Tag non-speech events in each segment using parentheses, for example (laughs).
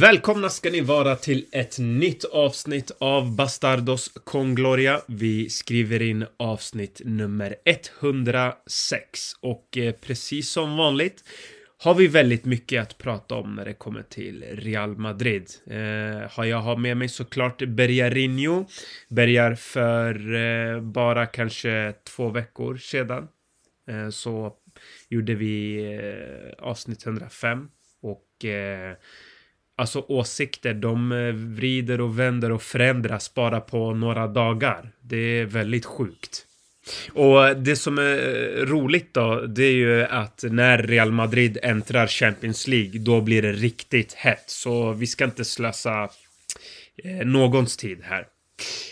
Välkomna ska ni vara till ett nytt avsnitt av Bastardos Congloria. Vi skriver in avsnitt nummer 106 och eh, precis som vanligt har vi väldigt mycket att prata om när det kommer till Real Madrid. Eh, jag har med mig såklart Bergarinho. Bergar för eh, bara kanske två veckor sedan. Eh, så gjorde vi eh, avsnitt 105 och eh, Alltså åsikter, de eh, vrider och vänder och förändras bara på några dagar. Det är väldigt sjukt. Och det som är eh, roligt då, det är ju att när Real Madrid äntrar Champions League, då blir det riktigt hett. Så vi ska inte slösa eh, någons tid här.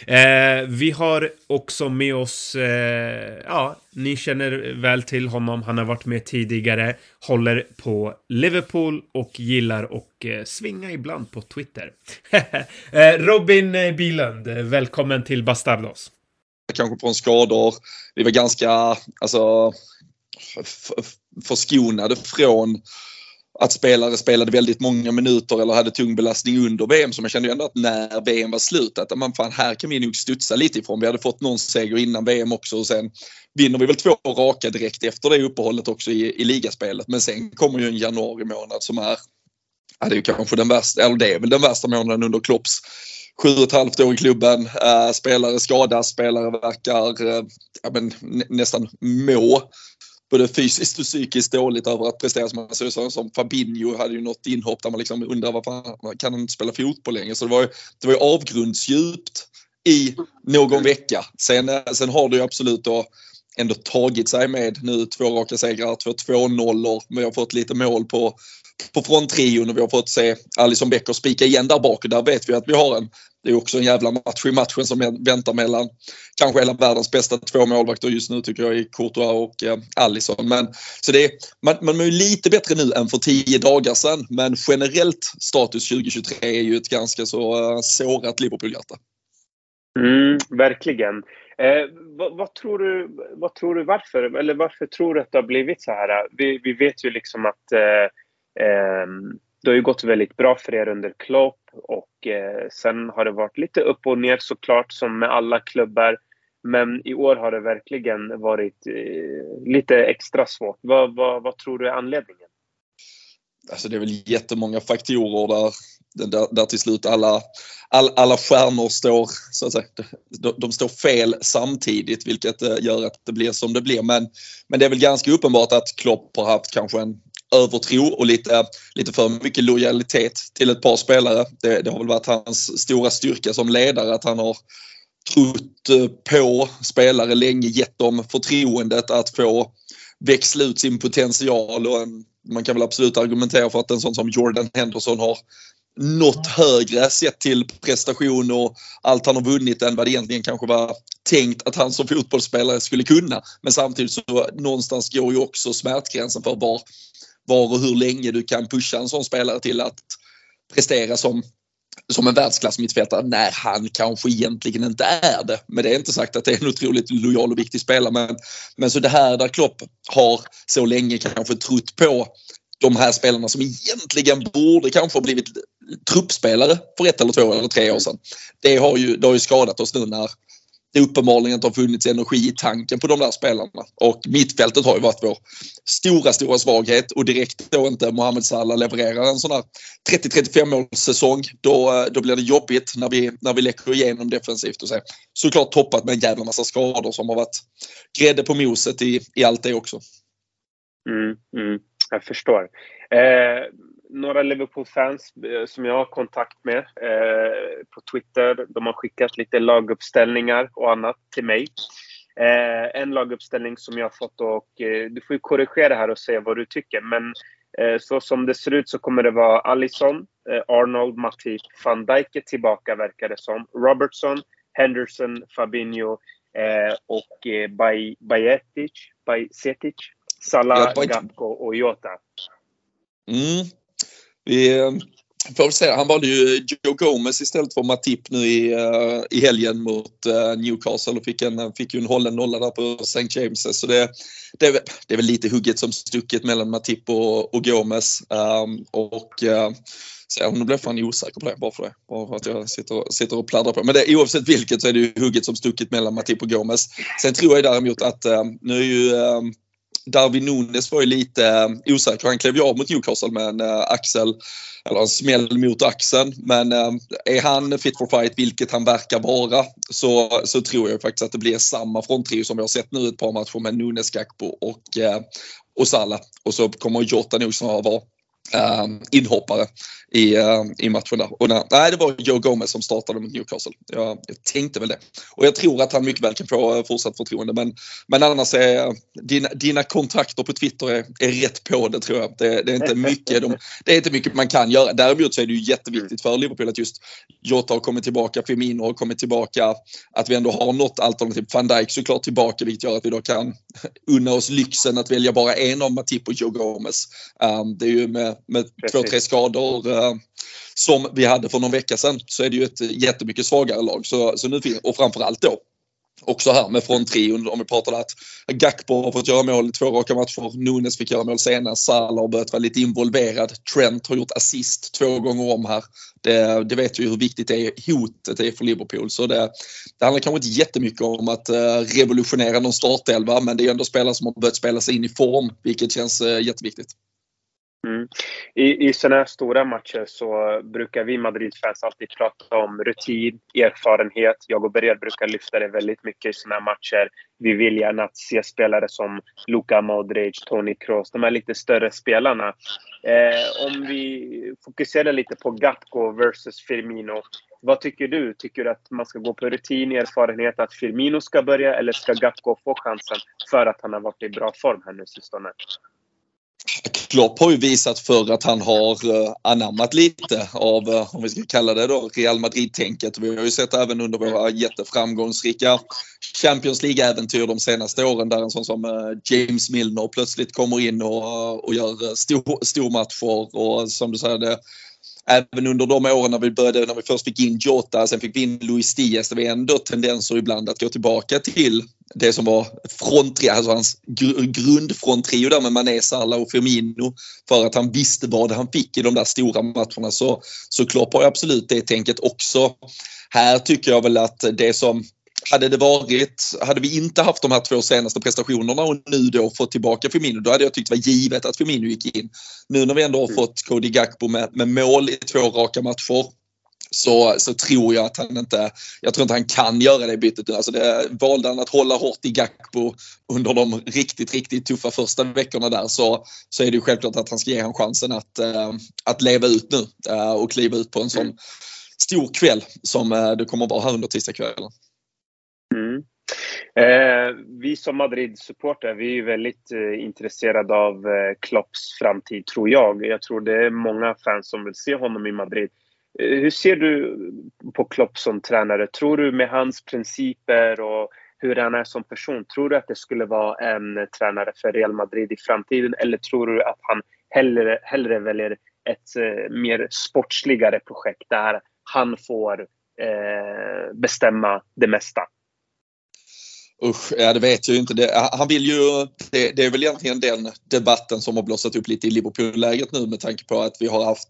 Eh, vi har också med oss, eh, ja, ni känner väl till honom. Han har varit med tidigare, håller på Liverpool och gillar och eh, svinga ibland på Twitter. (laughs) Eh, Robin Bilund, välkommen till Bastardos. Kanske från skador. Vi var ganska, alltså, förskonade från att spelare spelade väldigt många minuter eller hade tung belastning under VM. Så man kände ju ändå att när VM var slut att man fan här kan vi nog studsa lite ifrån. Vi hade fått någon seger innan VM också och sen vinner vi väl två raka direkt efter det uppehållet också i, i ligaspelet. Men sen kommer ju en januari månad som är, ja, det är ju kanske den värsta, eller det är väl den värsta månaden under Klopps sju och ett halvt år i klubben. Eh, spelare skadas, spelare verkar eh, ja, men, nästan må både fysiskt och psykiskt dåligt över att prestera som han som Fabinho hade ju något inhopp där man liksom undrar varför kan han inte spela fotboll längre. Så det var ju, det var ju avgrundsdjupt i någon vecka. Sen, sen har det ju absolut då ändå tagit sig med nu två raka segrar, två 2-0 Vi har fått lite mål på, på fronttrion och vi har fått se Alison Becker spika igen där bak och där vet vi att vi har en det är också en jävla match i matchen som väntar mellan kanske hela världens bästa två målvakter just nu tycker jag i Courtois och eh, Alisson. Men, så det är, man, man är ju lite bättre nu än för tio dagar sedan men generellt status 2023 är ju ett ganska så uh, sårat Liverpool-hjärta. Mm, verkligen. Eh, vad, vad, tror du, vad tror du varför? Eller varför tror du att det har blivit så här? Vi, vi vet ju liksom att eh, eh, det har ju gått väldigt bra för er under Klopp och eh, sen har det varit lite upp och ner såklart som med alla klubbar. Men i år har det verkligen varit eh, lite extra svårt. Vad, vad, vad, tror du är anledningen? Alltså det är väl jättemånga faktorer där, där, där till slut alla, all, alla stjärnor står, så att säga, de, de, står fel samtidigt vilket eh, gör att det blir som det blir. Men, men det är väl ganska uppenbart att Klopp har haft kanske en övertro och lite, lite för mycket lojalitet till ett par spelare. Det, det har väl varit hans stora styrka som ledare att han har trott eh, på spelare länge, gett dem förtroendet att få växla ut sin potential och en, man kan väl absolut argumentera för att en sån som Jordan Henderson har något högre sett till prestation och allt han har vunnit än vad det egentligen kanske var tänkt att han som fotbollsspelare skulle kunna. Men samtidigt så någonstans går ju också smärtgränsen för var var och hur länge du kan pusha en sån spelare till att prestera som som en världsklass mittfältare när han kanske egentligen inte är det. Men det är inte sagt att det är en otroligt lojal och viktig spelare. Men, men så det här där Klopp har så länge kanske trott på de här spelarna som egentligen borde kanske ha blivit truppspelare för ett eller två eller tre år sedan. Det har ju, det har ju skadat oss nu när det uppenbarligen inte har funnits energi i tanken på de där spelarna. Och mittfältet har ju varit vår stora, stora svaghet och direkt då inte Mohamed Salah levererar en sån här 30-35 målssäsong då, eh, då blir det jobbigt när vi, när vi läcker igenom defensivt och så. Såklart toppat med en jävla massa skador som har varit grädde på moset i, i allt det också. Mm, mm, jag förstår. Eh, några Liverpool-fans eh, som jag har kontakt med eh, på Twitter. De har skickat lite laguppställningar och annat till mig. Eh, en laguppställning som jag har fått och eh, du får korrigera här och säga vad du tycker. Men eh, så som det ser ut så kommer det vara Allison, eh, Arnold, Matip, van Dijk tillbaka verkar det som. Robertson, Henderson, Fabinho och eh, Bajetic, Bajetic, Salah, ja, Gakpo och Jota. Mm. Vi, eh, Får väl se, han valde ju Joe Gomez istället för Matip nu i, eh, i helgen mot eh, Newcastle och fick, en, fick ju en hållen nolla där på St. James. Så det, det, är, väl, det är väl lite hugget som stucket mellan Matip och, och Gomez. Um, och uh, så nu blev fan osäker på det bara för det. Bara för att jag sitter, sitter och pladdrar på. Men det, oavsett vilket så är det ju hugget som stucket mellan Matip och Gomez. Sen tror jag däremot att nu är ju ehm, Darwin Nunes var ju lite eh, osäker. Han klev ju av mot Newcastle med en eh, axel, eller en smäll mot axeln. Men eh, är han fit for fight, vilket han verkar vara, så, så tror jag faktiskt att det blir samma fronttrio som vi har sett nu ett par matcher med Nunes, Gakpo och, och Salah. Och så kommer Jota nog snarare vara uh, inhoppare i, uh, i matchen där. Och nej, det var Joe Gomez som startade mot Newcastle. Jag, jag, tänkte väl det. Och jag tror att han mycket väl kan få uh, fortsatt förtroende. Men, men annars är dina, dina kontakter på Twitter är, är rätt på det tror jag. Det, det, är inte mycket de, det är inte mycket man kan göra. Däremot så är det ju jätteviktigt för Liverpool att just Jota har kommit tillbaka, Firmino har kommit tillbaka. Att vi ändå har något alternativ. Van Dijk såklart tillbaka vilket gör att vi då kan unna oss lyxen att välja bara en av Matip och Joe Gomez. Um, det är ju med med två, tre skador eh, som vi hade för någon vecka sedan så är det ju ett jättemycket svagare lag. Så, så nu, och framförallt då också här med fronttrion om vi pratar att Gakpo har fått göra mål i två raka matcher. Nunes fick göra mål senast. Salah har börjat vara lite involverad. Trent har gjort assist två gånger om här. Det, det vet ju hur viktigt det är, hotet är för Liverpool. Så det, det handlar kanske inte jättemycket om att uh, revolutionera någon startelva men det är ändå spelare som har börjat spela sig in i form vilket känns uh, jätteviktigt. Mm. I, I sådana här stora matcher så brukar vi Madrid-fans alltid prata om rutin, erfarenhet. Jag och Berger brukar lyfta det väldigt mycket i sådana här matcher. Vi vill gärna se spelare som Luka Modric, Toni Kroos, de här lite större spelarna. Eh, om vi fokuserar lite på Gatko versus Firmino. Vad tycker du? Tycker du att man ska gå på rutin, erfarenhet, att Firmino ska börja eller ska Gatko få chansen för att han har varit i bra form här nu sistone? Klopp har ju visat för att han har eh, anammat lite av, eh, om vi ska kalla det då, Real Madrid-tänket. Vi har ju sett även under våra jätteframgångsrika Champions League-äventyr de senaste åren där en sån som eh, James Milner plötsligt kommer in och, och gör stor, stormatcher och som du säger det även under de åren när vi började, när vi först fick in Jota, sen fick vi in Luis Diaz, det var ändå tendenser ibland att gå tillbaka till det som var fronttrio, alltså hans gr grundfronttrio där med Mané, Salah och Firmino. För att han visste vad han fick i de där stora matcherna. Så, så Klopp har absolut det tänket också. Här tycker jag väl att det som hade det varit, hade vi inte haft de här två senaste prestationerna och nu då fått tillbaka Firmino, då hade jag tyckt det var givet att Firmino gick in. Nu när vi ändå har mm. fått Cody Gakpo med, med mål i två raka matcher så, så tror jag att han inte, jag tror inte han kan göra det bytet. Alltså det, valde han att hålla hårt i Gakpo under de riktigt, riktigt tuffa första veckorna där så, så är det ju självklart att han ska ge honom chansen att, äh, att leva ut nu äh, och kliva ut på en sån stor kväll som äh, det kommer att vara här under tisdagskvällen. Mm. Eh, vi som Madrid-supporter, vi är väldigt eh, intresserade av eh, Klopps framtid, tror jag. Jag tror det är många fans som vill se honom i Madrid. Eh, hur ser du på Klopp som tränare? Tror du med hans principer och hur han är som person, tror du att det skulle vara en tränare för Real Madrid i framtiden eller tror du att han hellre, hellre väljer ett eh, mer sportsligare projekt där han får eh, bestämma det mesta? Usch, ja det vet jag ju inte. Det, han vill ju, det, det, är väl egentligen den debatten som har blossat upp lite i Liverpool-läget nu med tanke på att vi har haft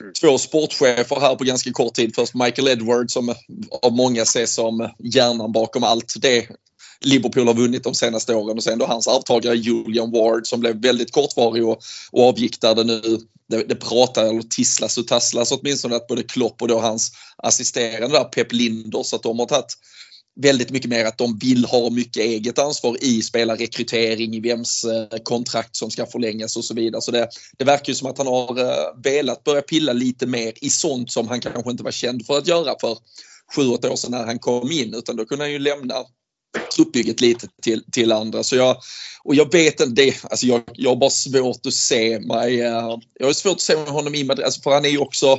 mm. två sportchefer här på ganska kort tid. Först Michael Edwards som av många ses som hjärnan bakom allt det Liverpool har vunnit de senaste åren och sen då hans arvtagare Julian Ward som blev väldigt kortvarig och, och avgick där det nu det, det pratar eller tisslas och tasslas åtminstone att både Klopp och då hans assisterande där Pep Linders att de har tagit väldigt mycket mer att de vill ha mycket eget ansvar i spelarrekrytering, i vems eh, kontrakt som ska förlängas och så vidare. Så det, det verkar ju som att han har eh, velat börja pilla lite mer i sånt som han kanske inte var känd för att göra för sju, åtta år sedan när han kom in utan då kunde han ju lämna truppbygget lite till, till andra. Så jag, och jag vet inte, alltså jag, jag har bara svårt att se mig, eh, jag har svårt att se honom i Madrid, alltså för han är ju också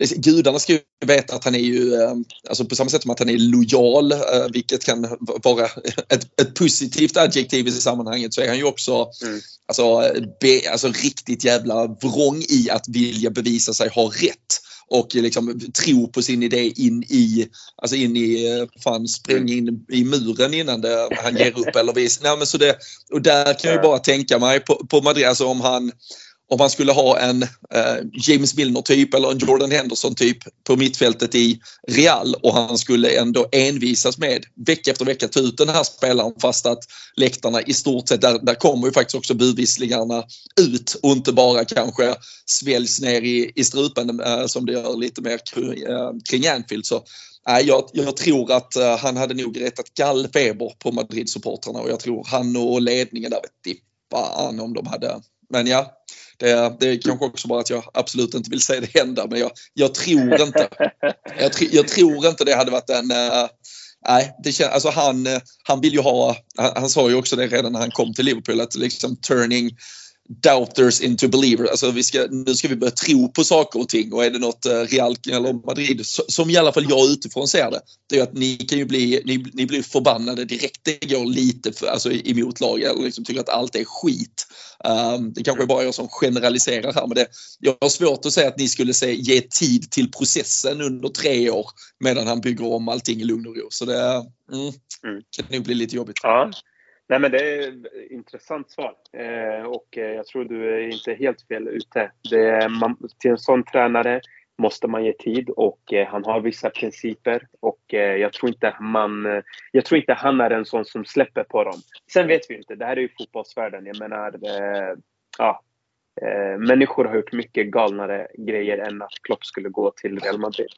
Gudarna ska ju veta att han är ju, eh, alltså på samma sätt som att han är lojal, eh, vilket kan vara ett, ett positivt adjektiv i sammanhanget, så är han ju också mm. alltså, be, alltså riktigt jävla vrång i att vilja bevisa sig ha rätt. och liksom tro på sin idé in i, alltså in i, eh, fan spräng in i muren innan det, han ger upp eller vis. Nej, men så det, och där kan jag ju bara tänka mig på, på Madrid, alltså om han om man skulle ha en eh, James Milner typ eller en Jordan Henderson typ på mittfältet i Real och han skulle ändå envisas med vecka efter vecka ta ut den här spelaren fast att läktarna i stort sett, där, där kommer ju faktiskt också budvisslingarna ut och inte bara kanske sväljs ner i, i strupen eh, som det gör lite mer eh, kring Anfield. Så Nej, jag, jag, tror att uh, han hade nog retat gallfeber på Madrid-supportrarna och jag tror han och ledningen där vet fan om de hade. Men ja, det, det är kanske också bara att jag absolut inte vill se det hända men jag, jag tror inte. Jag, jag, tror inte det hade varit en uh, Nej, det känns, alltså han, eh, han vill ju ha, han, han, sa ju också det redan när han kom till Liverpool att liksom turning doubters into believers. Alltså vi ska, nu ska vi börja tro på saker och ting och är det något eh, Real eller Madrid som i alla fall jag utifrån ser det. Det är att ni kan ju bli, ni, ni blir förbannade direkt det går lite för, alltså, emot lag eller liksom tycker att allt är skit. Um, det kanske är bara jag som generaliserar här men det, jag har svårt att säga att ni skulle se, ge tid till processen under tre år medan han bygger om allting i lugn och ro. Så det mm, mm. kan nog bli lite jobbigt. Ja. Nej, men det är ett intressant svar eh, och eh, jag tror du är inte helt fel ute. Det, man, till en sån tränare måste man ge tid och eh, han har vissa principer och eh, jag tror inte man, eh, jag tror inte han är en sån som släpper på dem. Sen vet vi inte, det här är ju fotbollsvärlden. Jag menar, eh, ja, eh, människor har gjort mycket galnare grejer än att Klopp skulle gå till Real Madrid.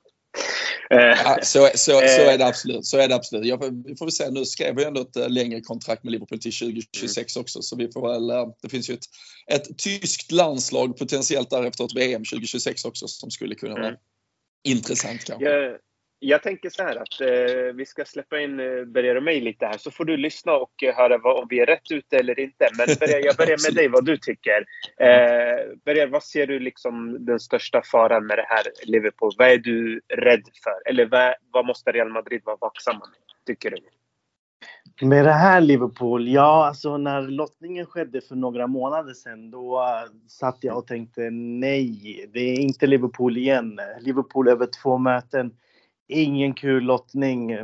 Ja, så, så, så är det absolut. Så är det absolut. Jag, vi får väl se, nu skrev jag ändå ett eh, längre kontrakt med Liverpool till 2026 mm. också. Så vi får väl, eh, det finns ju ett, ett tyskt landslag potentiellt därefter ett VM 2026 också som skulle kunna vara mm. intressant kanske. Jag, jag tänker så här att eh, vi ska släppa in eh, Berger och mig lite här så får du lyssna och eh, höra vad, om vi är rätt ute eller inte. Men Berger, jag börjar med (laughs) dig vad du tycker. Eh, Berger, vad ser du liksom den största faran med det här Liverpool? Vad är du rädd för? Eller vad, vad måste Real Madrid vara vaksamma med, tycker du? Med det här Liverpool, ja alltså när lottningen skedde för några månader sedan då satt jag och tänkte nej, det är inte Liverpool igen. Liverpool över två möten ingen kul lottning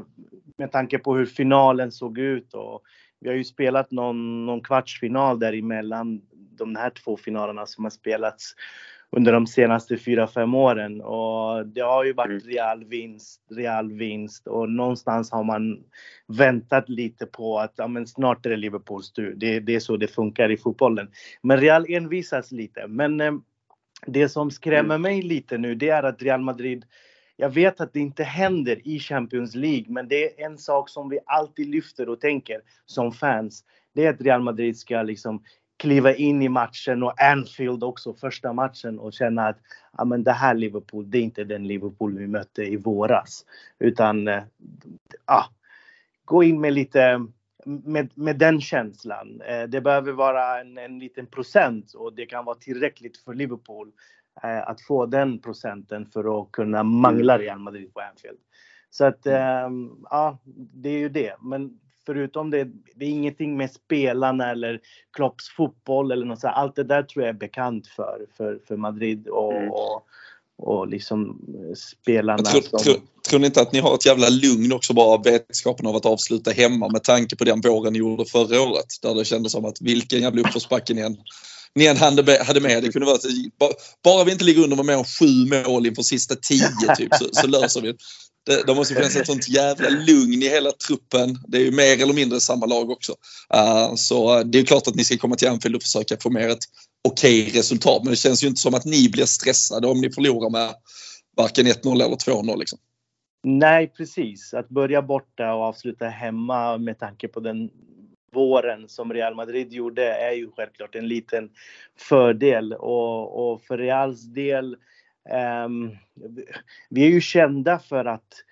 med tanke på hur finalen såg ut. Och vi har ju spelat någon, någon kvartsfinal däremellan de här två finalerna som har spelats under de senaste fyra fem åren. Och det har ju varit mm. real vinst, real vinst och någonstans har man väntat lite på att ja, men snart är det Liverpools tur. Det, det är så det funkar i fotbollen. Men Real envisas lite. Men eh, det som skrämmer mm. mig lite nu det är att Real Madrid jag vet att det inte händer i Champions League, men det är en sak som vi alltid lyfter och tänker som fans. Det är att Real Madrid ska liksom kliva in i matchen och Anfield också, första matchen och känna att ja, men det här Liverpool, det är inte den Liverpool vi mötte i våras. Utan eh, ja, gå in med lite med, med den känslan. Eh, det behöver vara en, en liten procent och det kan vara tillräckligt för Liverpool att få den procenten för att kunna mangla Real Madrid på Anfield. Så att ehm, ja, det är ju det. Men förutom det, det är ingenting med spelarna eller Klopps fotboll eller något så. Allt det där tror jag är bekant för, för, för Madrid och, mm. och, och liksom spelarna. Jag tror, som... tror, tror ni inte att ni har ett jävla lugn också bara av vetskapen av att avsluta hemma med tanke på den våren ni gjorde förra året? Där det kändes som att vilken jävla uppförsbacke igen ni än hade med. Det kunde vara bara vi inte ligger under med mer än sju mål inför sista tio typ, så, så löser vi det. Det måste finnas ett sånt jävla lugn i hela truppen. Det är ju mer eller mindre samma lag också. Uh, så eh, det är klart att ni ska komma till Anfield och försöka få mer ett okej okay resultat. Men det känns ju inte som att ni blir stressade om ni förlorar med varken 1-0 eller 2-0. Liksom. Nej, precis. Att börja borta och avsluta hemma med tanke på den våren som Real Madrid gjorde är ju självklart en liten fördel och, och för Reals del um, vi är ju kända för att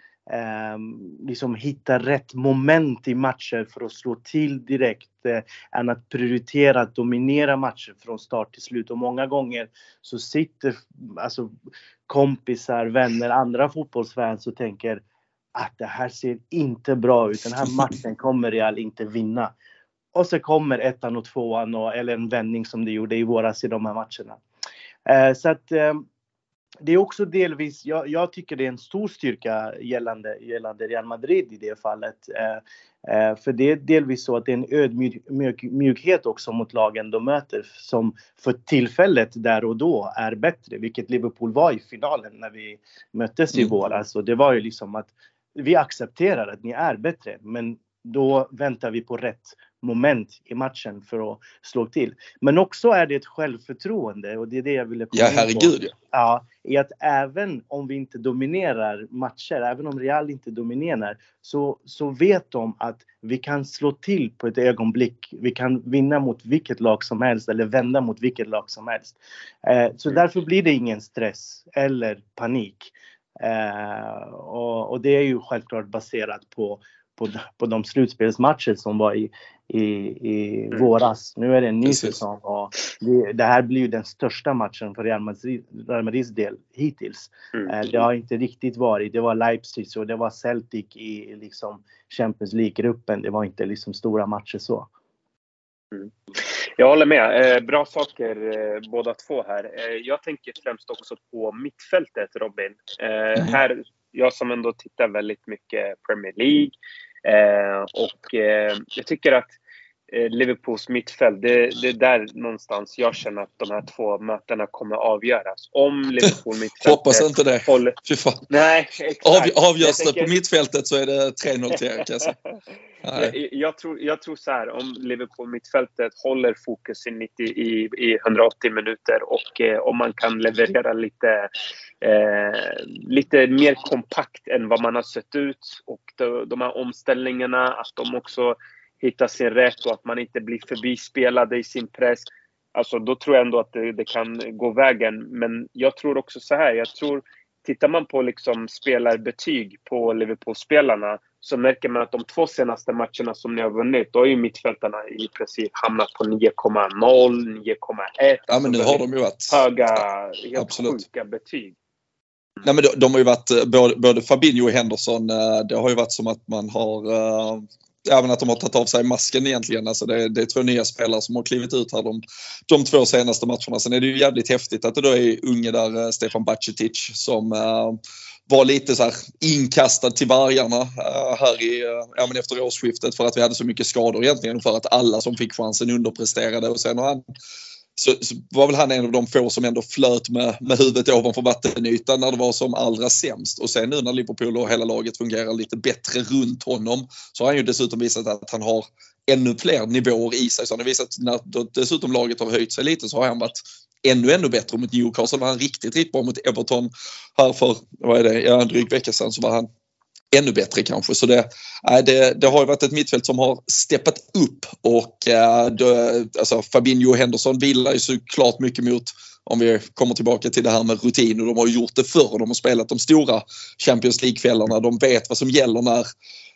um, liksom hitta rätt moment i matcher för att slå till direkt uh, än att prioritera att dominera matcher från start till slut. Och många gånger så sitter alltså, kompisar, vänner, andra fotbollsfans och tänker att det här ser inte bra ut. Den här matchen kommer Real inte vinna. Och så kommer ettan och tvåan och, eller en vändning som det gjorde i våras i de här matcherna. Eh, så att eh, det är också delvis, jag, jag, tycker det är en stor styrka gällande, gällande Real Madrid i det fallet. Eh, eh, för det är delvis så att det är en ödmjukhet också mot lagen de möter som för tillfället där och då är bättre, vilket Liverpool var i finalen när vi möttes i mm. våras. Och det var ju liksom att vi accepterar att ni är bättre, men då väntar vi på rätt moment i matchen för att slå till. Men också är det ett självförtroende och det är det jag ville komma Ja, herregud. Ja, i att även om vi inte dominerar matcher, även om Real inte dominerar, så, så vet de att vi kan slå till på ett ögonblick. Vi kan vinna mot vilket lag som helst eller vända mot vilket lag som helst. Eh, så mm. därför blir det ingen stress eller panik. Eh, och, och, det är ju självklart baserat på på, på de slutspelsmatcher som var i, i, i mm. våras. Nu är det en ny Precis. säsong och det, det, här blir ju den största matchen för Real, Madrid, Real Madrids del hittills. Mm. Eh, det har inte riktigt varit. Det var Leipzig och det var Celtic i liksom Champions League-gruppen. Det var inte liksom stora matcher så. Mm. Jag håller med. Eh, bra saker eh, båda två här. Eh, jag tänker främst också på mittfältet, Robin. Mm. Här, jag som ändå tittar väldigt mycket Premier League eh, och eh, jag tycker att Liverpools mittfält. Det, det är där någonstans jag känner att de här två mötena kommer avgöras. Om Liverpool mittfältet... (laughs) Hoppas inte det. Håller... Fy fan. Nej, exakt. Av, avgörs det tänker... på mittfältet så är det 3-0 till alltså. jag, (laughs) jag, tror, jag tror så här, om Liverpool mittfältet håller fokus i, 90, i, i 180 minuter och eh, om man kan leverera lite, eh, lite mer kompakt än vad man har sett ut och de, de här omställningarna, att de också hitta sin rätt och att man inte blir förbispelade i sin press. Alltså då tror jag ändå att det, det, kan gå vägen. Men jag tror också så här. Jag tror, tittar man på liksom spelarbetyg på Liverpool-spelarna så märker man att de två senaste matcherna som ni har vunnit, då har ju mittfältarna i princip hamnat på 9,0, 9,1. Ja, men nu har de ju varit... Höga, helt Absolut. sjuka betyg. Nej, men de, de har ju varit, eh, både, både Fabinho och Henderson, eh, det har ju varit som att man har eh, även att de har tagit av sig masken egentligen. Alltså det, det är två nya spelare som har klivit ut här de, de två senaste matcherna. Sen är det ju jävligt häftigt att det då är unge där, eh, Stefan Bacetic, som uh, var lite så här inkastad till vargarna uh, här i, uh, ja, men efter årsskiftet för att vi hade så mycket skador egentligen för att alla som fick chansen underpresterade och sen har han så, så, var väl han en av de få som ändå flöt med, med huvudet ovanför vattenytan när det var som allra sämst. Och sen nu när Liverpool och hela laget fungerar lite bättre runt honom så har han ju dessutom visat att han har ännu fler nivåer i sig. Så han har visat när dessutom laget har höjt sig lite så har han varit ännu, ännu bättre mot Newcastle. Var han riktigt, riktigt bra mot Everton här för, vad är det, ja, en dryg vecka sedan så var han ännu bättre kanske. Så det, det, det har ju varit ett mittfält som har steppat upp och eh, det, alltså Fabinho och Henderson vilar ju såklart mycket mot om vi kommer tillbaka till det här med rutin och de har gjort det förr. De har spelat de stora Champions League-kvällarna. De vet vad som gäller när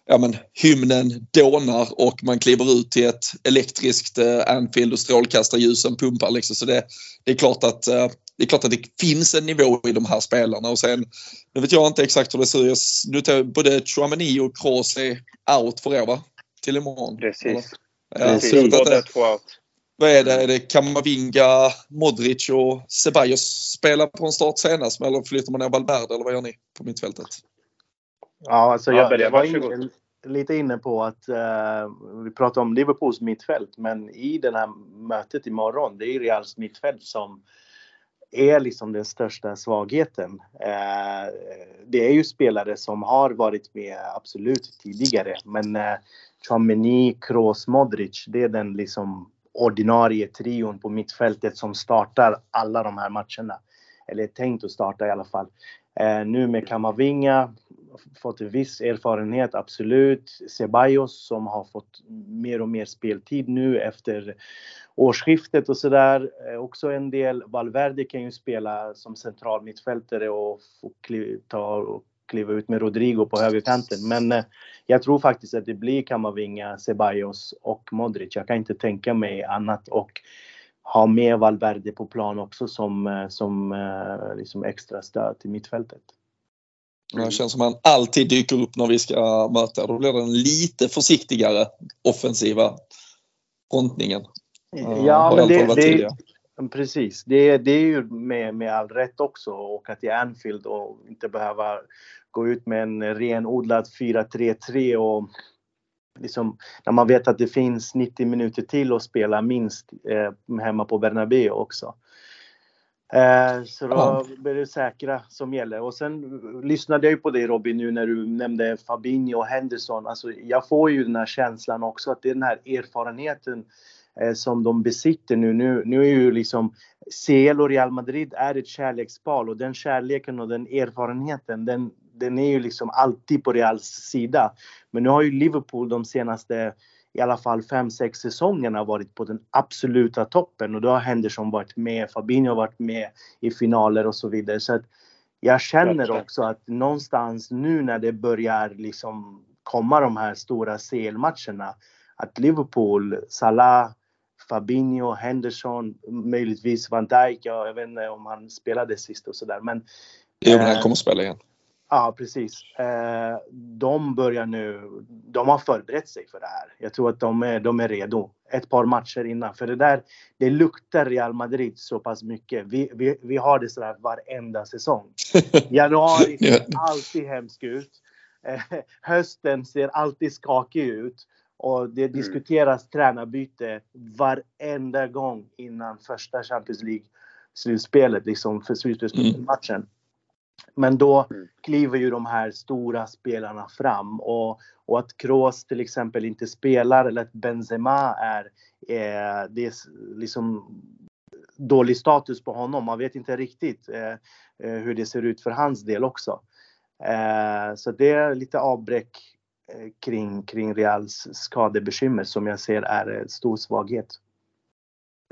ja, men, hymnen dånar och man kliver ut till ett elektriskt eh, Anfield och strålkastarljusen pumpar. Liksom. Så det, det, är klart att, eh, det är klart att det finns en nivå i de här spelarna och sen, nu vet jag inte exakt hur det ser ut. Nu tar både Chouameni och Kroos är out för år va? Till imorgon. Precis. Ja, Precis. Båda två out. Vad är det? Är det Kamavinga, Modric och Ceballos spelar på en start senast eller flyttar man ner Valverde eller vad gör ni på mittfältet? Ja, alltså jag, jag, jag var in, lite inne på att uh, vi pratar om Liverpools mittfält, men i det här mötet imorgon, det är Reals mittfält som är liksom den största svagheten. Eh, det är ju spelare som har varit med absolut tidigare, men eh, Chomeny, Kroos, Modric, det är den liksom ordinarie trion på mittfältet som startar alla de här matcherna. Eller är tänkt att starta i alla fall. Eh, nu med Kamavinga, fått en viss erfarenhet, absolut. Ceballos som har fått mer och mer speltid nu efter årsskiftet och sådär. Eh, också en del. Valverde kan ju spela som central mittfältare och ta och kliva ut med Rodrigo på högerkanten. Men eh, jag tror faktiskt att det blir Kamavinga, Ceballos och Modric. Jag kan inte tänka mig annat. Och ha med Valverde på plan också som, eh, som eh, liksom extra stöd till mittfältet. Det känns som han alltid dyker upp när vi ska möta. Då blir det en lite försiktigare offensiva frontningen. Ja, men det, det, Precis, det, det är ju med, med all rätt också att åka till Anfield och inte behöva gå ut med en renodlad 4-3-3 och liksom, när man vet att det finns 90 minuter till att spela minst eh, hemma på Bernabéu också. Eh, så då blir det säkra som gäller. Och sen lyssnade jag ju på dig Robin nu när du nämnde Fabinho och Henderson. Alltså, jag får ju den här känslan också att det är den här erfarenheten eh, som de besitter nu. nu. Nu är ju liksom CL och Real Madrid är ett kärlekspar och den kärleken och den erfarenheten den, den är ju liksom alltid på Reals sida. Men nu har ju Liverpool de senaste i alla fall 5-6 säsongerna varit på den absoluta toppen och då har Henderson varit med, Fabinho har varit med i finaler och så vidare. Så att jag känner också att någonstans nu när det börjar liksom komma de här stora CL-matcherna att Liverpool, Salah, Fabinho, Henderson, möjligtvis Van Dijk, jag vet inte om han spelade sist och sådär men... Jo, men han kommer att spela igen. Ja, precis. Eh, de börjar nu, de har förberett sig för det här. Jag tror att de är, de är redo ett par matcher innan. För det där, det luktar Real Madrid så pass mycket. Vi, vi, vi har det sådär varenda säsong. (laughs) Januari ser alltid hemskt ut. Eh, hösten ser alltid skakig ut. Och det mm. diskuteras tränarbyte varenda gång innan första Champions League-slutspelet, liksom för slutspelsmatchen. Mm. Men då mm. kliver ju de här stora spelarna fram och, och att Kroos till exempel inte spelar eller att Benzema är, eh, det är liksom dålig status på honom. Man vet inte riktigt eh, eh, hur det ser ut för hans del också. Eh, så det är lite avbräck eh, kring, kring Reals skadebekymmer som jag ser är en stor svaghet.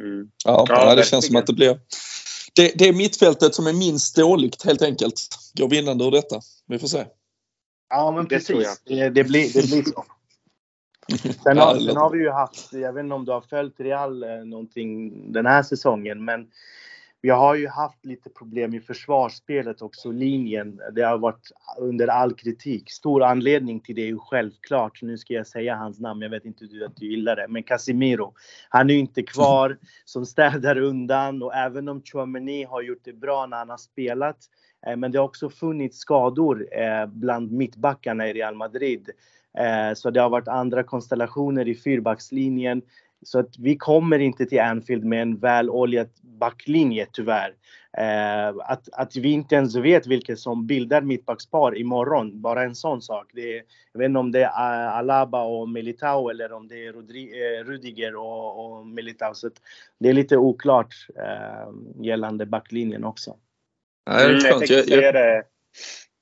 Mm. Ja, ja, det känns som att det blir det, det är mittfältet som är minst dåligt helt enkelt. Går vinnande ur detta. Vi får se. Ja, men precis. Det, det, blir, det blir så. (laughs) Sen har, sen har vi ju haft, jag vet inte om du har följt Real eh, någonting den här säsongen, men vi har ju haft lite problem i försvarsspelet också, linjen. Det har varit under all kritik. Stor anledning till det är ju självklart, nu ska jag säga hans namn, jag vet inte att du gillar det, men Casimiro. Han är ju inte kvar (laughs) som städar undan och även om Chouameni har gjort det bra när han har spelat, eh, men det har också funnits skador eh, bland mittbackarna i Real Madrid. Eh, så det har varit andra konstellationer i fyrbackslinjen. Så att vi kommer inte till Anfield med en väloljad backlinje tyvärr. Eh, att, att vi inte ens vet vilka som bildar mittbackspar imorgon, bara en sån sak. Det är, jag vet inte om det är Alaba och Militao eller om det är Rodri, eh, Rudiger och, och Militao. Så det är lite oklart eh, gällande backlinjen också. Nej, mm, jag tänkte säga det.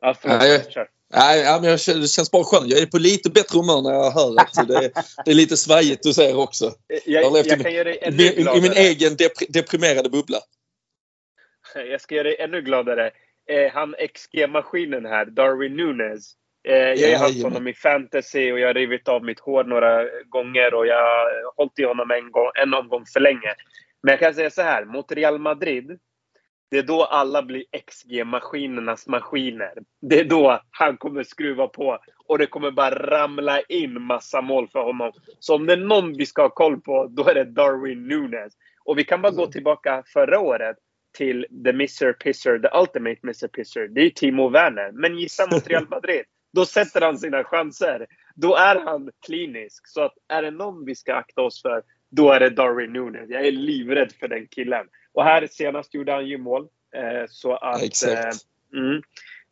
Ja, förlåt, Nej, men jag, det känns bara skönt. Jag är på lite bättre humör när jag hör att det, det är lite svajigt du ser också. Jag, jag, jag kan göra dig ännu i, i min egen depri, deprimerade bubbla. (laughs) Jag ska göra dig ännu gladare. Eh, han XG-maskinen här, Darwin Nunes. Eh, jag har haft honom i fantasy och jag har rivit av mitt hår några gånger och jag har hållit i honom en, gång, en omgång för länge. Men jag kan säga så här, mot Real Madrid det är då alla blir XG-maskinernas maskiner. Det är då han kommer skruva på och det kommer bara ramla in massa mål för honom. Så om det är någon vi ska ha koll på, då är det Darwin Nunes. Och vi kan bara gå tillbaka förra året till the Mr Pisser, the ultimate Mr Pisser. Det är Timo Werner. Men gissa mot Real Madrid. (laughs) Då sätter han sina chanser. Då är han klinisk. Så att är det någon vi ska akta oss för, då är det Darwin Nunes. Jag är livrädd för den killen. Och här senast gjorde han ju mål. Eh, så att... Exakt. Eh, mm,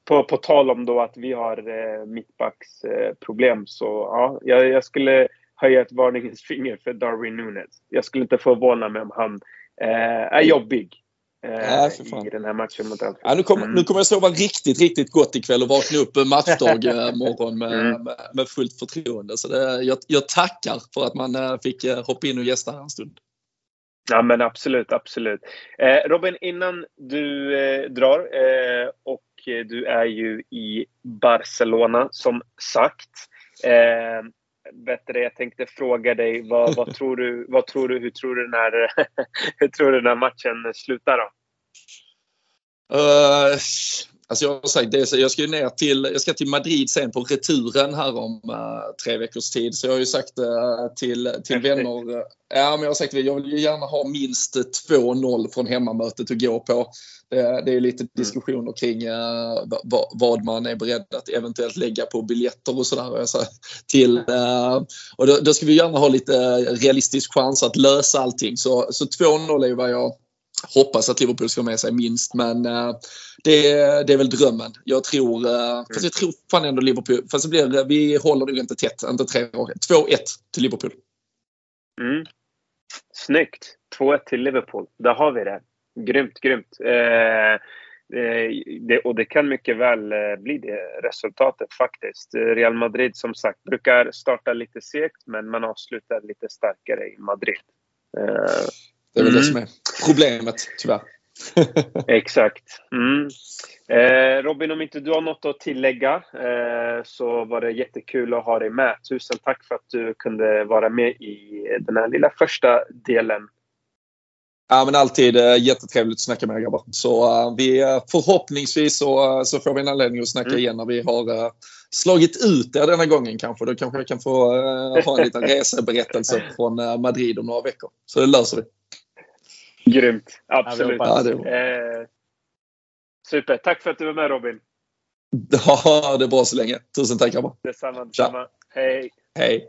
på, på tal om då att vi har eh, mittbacksproblem så ja, jag, jag, skulle höja ett varningens finger för Darwin Nunes. Jag skulle inte förvåna mig om han eh, är jobbig. Eh, ja, i den här matchen mot Alfred. Ja, nu, kommer, mm. nu kommer jag sova riktigt, riktigt gott ikväll och vakna upp matchdag (laughs) eh, morgon med, mm. med, med, fullt förtroende. Så det, jag, jag tackar för att man eh, fick hoppa in och gästa här en stund. Ja men absolut, absolut. Eh, Robin, innan du eh, drar eh, och du är ju i Barcelona som sagt. Eh, bättre, jag tänkte fråga dig vad, vad, (laughs) tror du, vad tror du, hur tror du den här, (laughs) hur tror du den här matchen slutar då? Uh, Alltså jag har sagt det, jag ska ju ner till, jag ska till Madrid sen på returen här om uh, tre veckors tid. Så jag har ju sagt uh, till, till vänner, uh, ja men jag har sagt jag vill ju gärna ha minst 2-0 från hemmamötet att gå på. Det, det är lite mm. diskussioner kring vad, vad man är beredd att eventuellt lägga på biljetter och sådär. till, och då, då, ska vi gärna ha lite realistisk chans att lösa allting. Så, så 2-0 är vad jag hoppas att Liverpool ska med sig minst, men uh, det, det, är väl drömmen. Jag tror, uh, fast jag tror fan ändå Liverpool, fast det blir, vi håller nog inte tätt, inte 2-1 till Liverpool. Mm. Snyggt! 2-1 till Liverpool. Där har vi det. Grymt, grymt. Eh, eh det, och det kan mycket väl eh, bli det resultatet faktiskt. Real Madrid som sagt brukar starta lite segt men man avslutar lite starkare i Madrid. Eh, det är väl mm. det som är problemet, tyvärr. (laughs) Exakt. Mm. Eh, Robin, om inte du har något att tillägga eh, så var det jättekul att ha dig med. Tusen tack för att du kunde vara med i den här lilla första delen. Ja, men alltid eh, jättetrevligt att snacka med er grabbar. Så uh, vi, uh, förhoppningsvis så, uh, så får vi en anledning att snacka mm. igen när vi har uh, slagit ut er denna gången kanske. Då kanske jag kan få ha en liten (laughs) reseberättelse från Madrid om några veckor. Så det löser vi. Grymt. Absolut. Ja, det eh, super. Tack för att du var med Robin. Ja, det är bra så länge. Tusen tack grabbar. Detsamma. detsamma. Hej. Hej.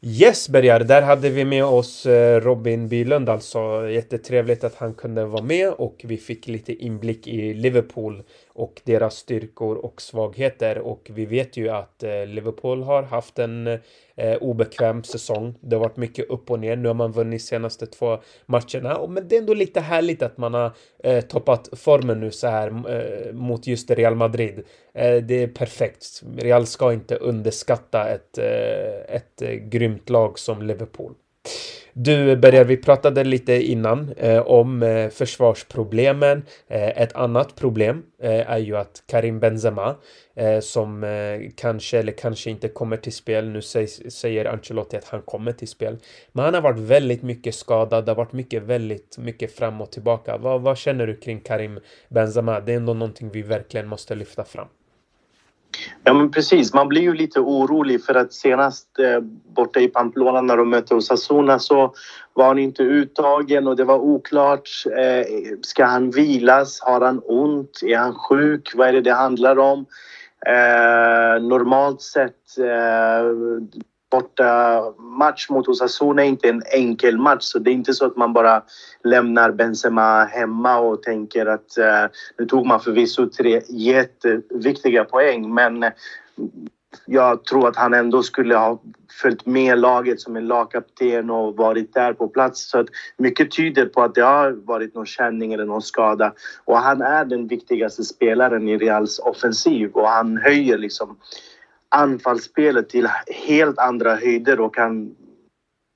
Yes, Bergar, där hade vi med oss eh, Robin Bylund alltså. Jättetrevligt att han kunde vara med och vi fick lite inblick i Liverpool och deras styrkor och svagheter. Och vi vet ju att eh, Liverpool har haft en eh, obekväm säsong. Det har varit mycket upp och ner. Nu har man vunnit senaste två matcherna. Men det är ändå lite härligt att man har eh, toppat formen nu så här mot just Real Madrid. Det är perfekt. Real ska inte underskatta ett, ett grymt lag som Liverpool. Du Berger, vi pratade lite innan eh, om eh, försvarsproblemen. Eh, ett annat problem eh, är ju att Karim Benzema eh, som eh, kanske eller kanske inte kommer till spel. Nu säger, säger Ancelotti att han kommer till spel. Men han har varit väldigt mycket skadad. Det har varit mycket, väldigt mycket fram och tillbaka. Vad, vad känner du kring Karim Benzema? Det är ändå någonting vi verkligen måste lyfta fram. Ja men precis, man blir ju lite orolig för att senast eh, borta i Pamplona när de mötte Osasuna så var han inte uttagen och det var oklart. Eh, ska han vilas? Har han ont? Är han sjuk? Vad är det det handlar om? Eh, normalt sett eh, borta match mot Osasuna är inte en enkel match så det är inte så att man bara lämnar Benzema hemma och tänker att eh, nu tog man förvisso tre jätteviktiga poäng men jag tror att han ändå skulle ha följt med laget som en lagkapten och varit där på plats. Så att mycket tyder på att det har varit någon känning eller någon skada. Och han är den viktigaste spelaren i Reals offensiv och han höjer liksom anfallsspelet till helt andra höjder och kan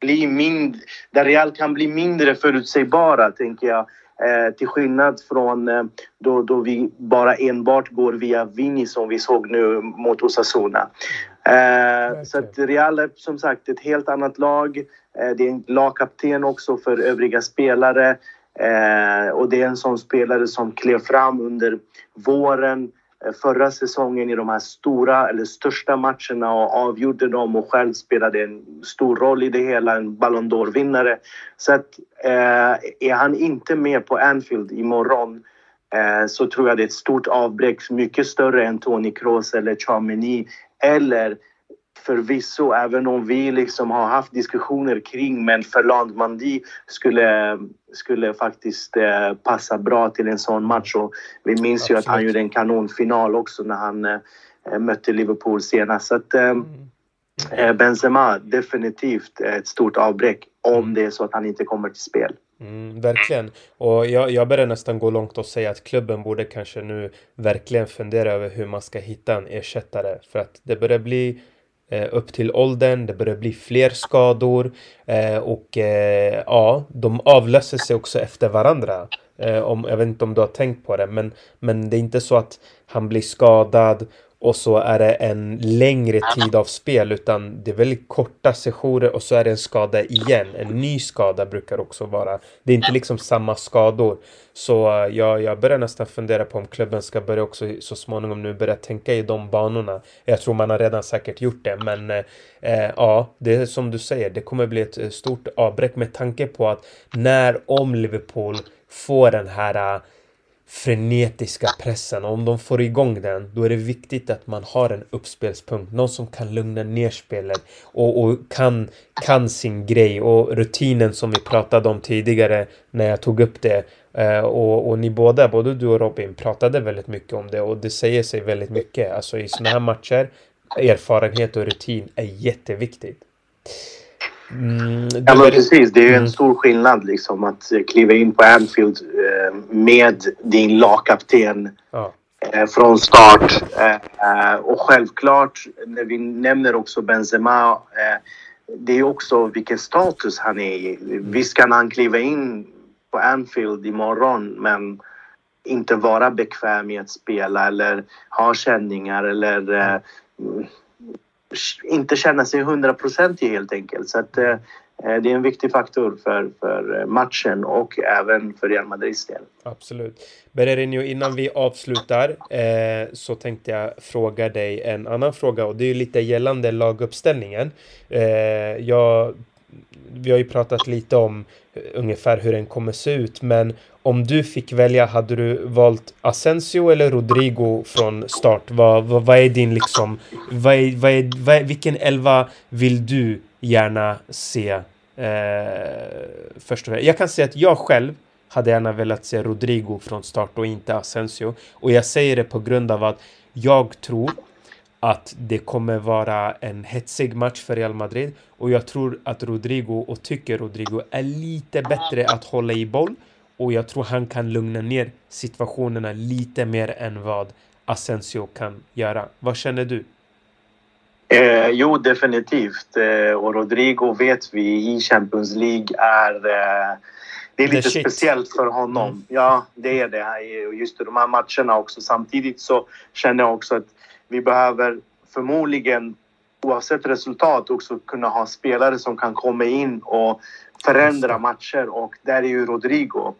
bli mindre, där Real kan bli mindre förutsägbara, tänker jag. Eh, till skillnad från eh, då, då vi bara enbart går via Vini som vi såg nu mot Osasuna. Eh, så att Real är som sagt ett helt annat lag. Eh, det är en lagkapten också för övriga spelare. Eh, och det är en sån spelare som klev fram under våren Eh, förra säsongen i de här stora eller största matcherna och avgjorde dem och själv spelade en stor roll i det hela, en Ballon d'Or-vinnare. Så att, eh, är han inte med på Anfield imorgon eh, så tror jag det är ett stort avbräck, mycket större än Toni Kroos eller Chamini eller förvisso, även om vi liksom har haft diskussioner kring men Ferland Mandi skulle, skulle faktiskt eh, passa bra till en sån match. Och vi minns Absolut. ju att han gjorde en kanonfinal också när han eh, mötte Liverpool senast. Så att, eh, mm. eh Benzema, definitivt ett stort avbräck om mm. det är så att han inte kommer till spel. Mm, verkligen. Och jag, jag börjar nästan gå långt och säga att klubben borde kanske nu verkligen fundera över hur man ska hitta en ersättare. För att det börjar bli Eh, upp till åldern, det börjar bli fler skador eh, och eh, ja, de avlöser sig också efter varandra. Eh, om, jag vet inte om du har tänkt på det, men, men det är inte så att han blir skadad och så är det en längre tid av spel utan det är väldigt korta sessioner och så är det en skada igen. En ny skada brukar också vara. Det är inte liksom samma skador. Så uh, jag, jag börjar nästan fundera på om klubben ska börja också så småningom nu börja tänka i de banorna. Jag tror man har redan säkert gjort det men uh, ja, det är som du säger, det kommer bli ett stort avbräck med tanke på att när om Liverpool får den här frenetiska pressen. Om de får igång den, då är det viktigt att man har en uppspelspunkt. Någon som kan lugna ner spelet och, och kan, kan sin grej och rutinen som vi pratade om tidigare när jag tog upp det. Eh, och, och ni båda, både du och Robin, pratade väldigt mycket om det och det säger sig väldigt mycket. Alltså i sådana här matcher, erfarenhet och rutin är jätteviktigt. Mm, ja men precis, det är ju en mm. stor skillnad liksom att kliva in på Anfield eh, med din lagkapten ja. eh, från start. Eh, och självklart, när vi nämner också Benzema, eh, det är också vilken status han är i. Mm. Visst kan han kliva in på Anfield imorgon men inte vara bekväm i att spela eller ha känningar eller eh, inte känna sig hundraprocentig helt enkelt. Så att, eh, eh, det är en viktig faktor för, för eh, matchen och även för Real Madrids del. Absolut. Bererinho, innan vi avslutar eh, så tänkte jag fråga dig en annan fråga och det är lite gällande laguppställningen. Eh, jag, vi har ju pratat lite om ungefär hur den kommer se ut, men om du fick välja, hade du valt Asensio eller Rodrigo från start? Vad, vad, vad är din liksom... Vad är, vad är, vad är, vilken elva vill du gärna se eh, först och Jag kan säga att jag själv hade gärna velat se Rodrigo från start och inte Asensio. Och jag säger det på grund av att jag tror att det kommer vara en hetsig match för Real Madrid och jag tror att Rodrigo och tycker Rodrigo är lite bättre att hålla i boll och jag tror han kan lugna ner situationerna lite mer än vad Asensio kan göra. Vad känner du? Eh, jo, definitivt. Eh, och Rodrigo vet vi i Champions League är... Eh, det är lite speciellt för honom. Mm. Ja, det är det. Just i de här matcherna också. Samtidigt så känner jag också att vi behöver förmodligen oavsett resultat också kunna ha spelare som kan komma in och förändra matcher och där är ju Rodrigo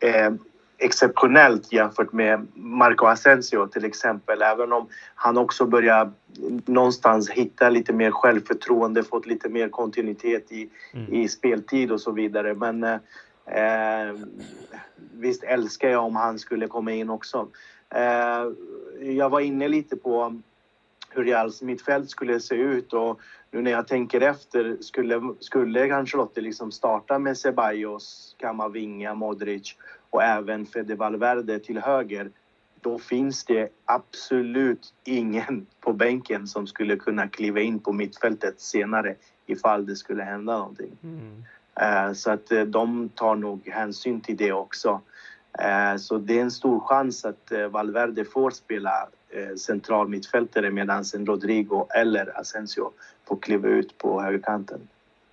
eh, exceptionellt jämfört med Marco Asensio till exempel. Även om han också börjar någonstans hitta lite mer självförtroende, fått lite mer kontinuitet i, mm. i speltid och så vidare. Men eh, visst älskar jag om han skulle komma in också. Eh, jag var inne lite på hur Reals mittfält skulle se ut och nu när jag tänker efter skulle, skulle Ancelotti liksom starta med Ceballos, Camavinga, Modric och även Fede Valverde till höger då finns det absolut ingen på bänken som skulle kunna kliva in på mittfältet senare ifall det skulle hända någonting. Mm. Uh, så att uh, de tar nog hänsyn till det också. Eh, så det är en stor chans att eh, Valverde får spela eh, central mittfältare medan Rodrigo eller Asensio får kliva ut på högerkanten.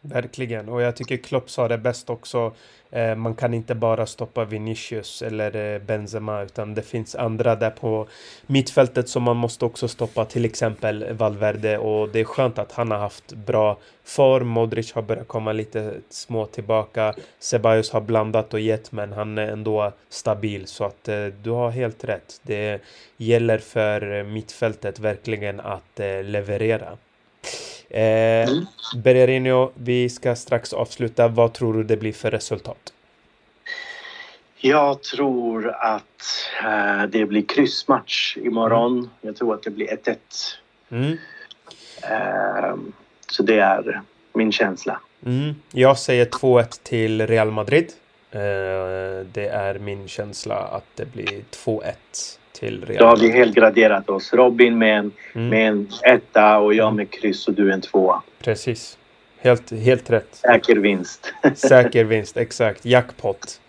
Verkligen, och jag tycker Klopp sa det bäst också. Eh, man kan inte bara stoppa Vinicius eller eh, Benzema, utan det finns andra där på mittfältet som man måste också stoppa, till exempel Valverde. Och det är skönt att han har haft bra form. Modric har börjat komma lite små tillbaka. Ceballos har blandat och gett, men han är ändå stabil. Så att eh, du har helt rätt. Det gäller för mittfältet verkligen att eh, leverera. Eh, mm. Bererinho, vi ska strax avsluta. Vad tror du det blir för resultat? Jag tror att eh, det blir kryssmatch imorgon. Mm. Jag tror att det blir 1-1. Mm. Eh, så det är min känsla. Mm. Jag säger 2-1 till Real Madrid. Eh, det är min känsla att det blir 2-1 till Real Då har vi helt graderat oss. Robin med en, mm. med en etta och jag med kryss och du en tvåa. Precis. Helt, helt rätt. Säker vinst. (laughs) Säker vinst, exakt. Jackpot.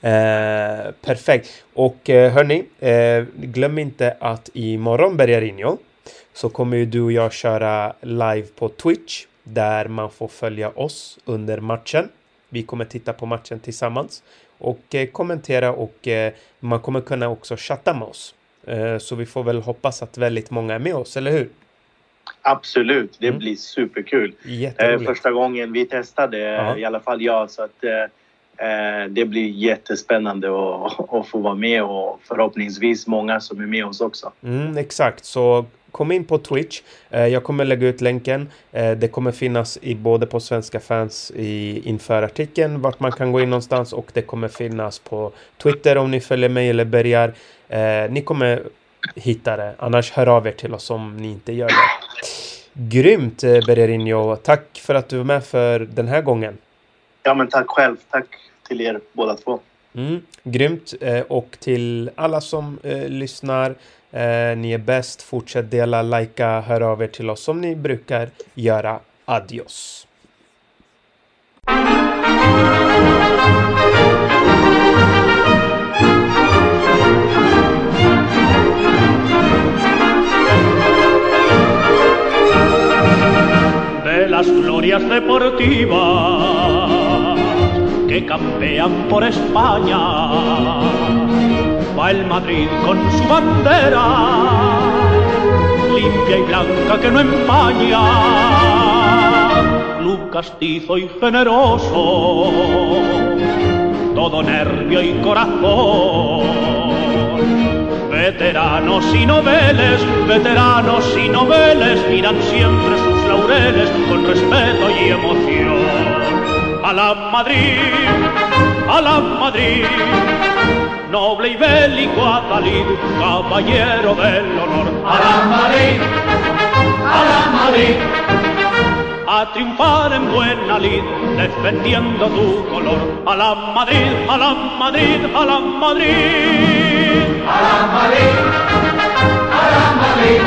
Eh, perfekt. Och eh, hörni, eh, glöm inte att imorgon Bergarinho så kommer ju du och jag köra live på Twitch där man får följa oss under matchen. Vi kommer titta på matchen tillsammans och eh, kommentera och eh, man kommer kunna också chatta med oss Eh, så vi får väl hoppas att väldigt många är med oss, eller hur? Absolut, det Mm. blir superkul. Första gången vi testade, Ja. i alla fall jag. Så att, det blir jättespännande att, få vara med och förhoppningsvis många som är med oss också. Mm, exakt, så kom in på Twitch. Eh, jag kommer lägga ut länken. Eh, det kommer finnas i både på Svenska fans i inför artikeln vart man kan gå in någonstans och det kommer finnas på Twitter om ni följer mig eller Bergar. Eh, ni kommer hitta det. Annars hör av er till oss om ni inte gör det. Grymt eh, Bererinho. Tack för att du var med för den här gången. Ja, men tack själv. Tack till er båda två. Mm, grymt. Eh, och till alla som eh, lyssnar. Eh, ni är bäst. Fortsätt dela, likea, hör av er till oss som ni brukar göra. Adios. de las glorias deportivas que campean por España. Va el Madrid con su bandera, limpia y blanca que no empaña. Club castizo y generoso, todo nervio y corazón. Veteranos y noveles, veteranos y noveles miran siempre sus laureles con respeto y emoción a la Madrid, a la Madrid. Noble y bélico Atalid, caballero del honor. A la Madrid, a la Madrid. A triunfar en buena lid, defendiendo tu color. A la Madrid, a la Madrid, a la Madrid. A la Madrid, a la Madrid.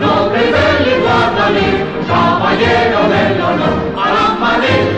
Noble y bélico caballero del honor. A la Madrid.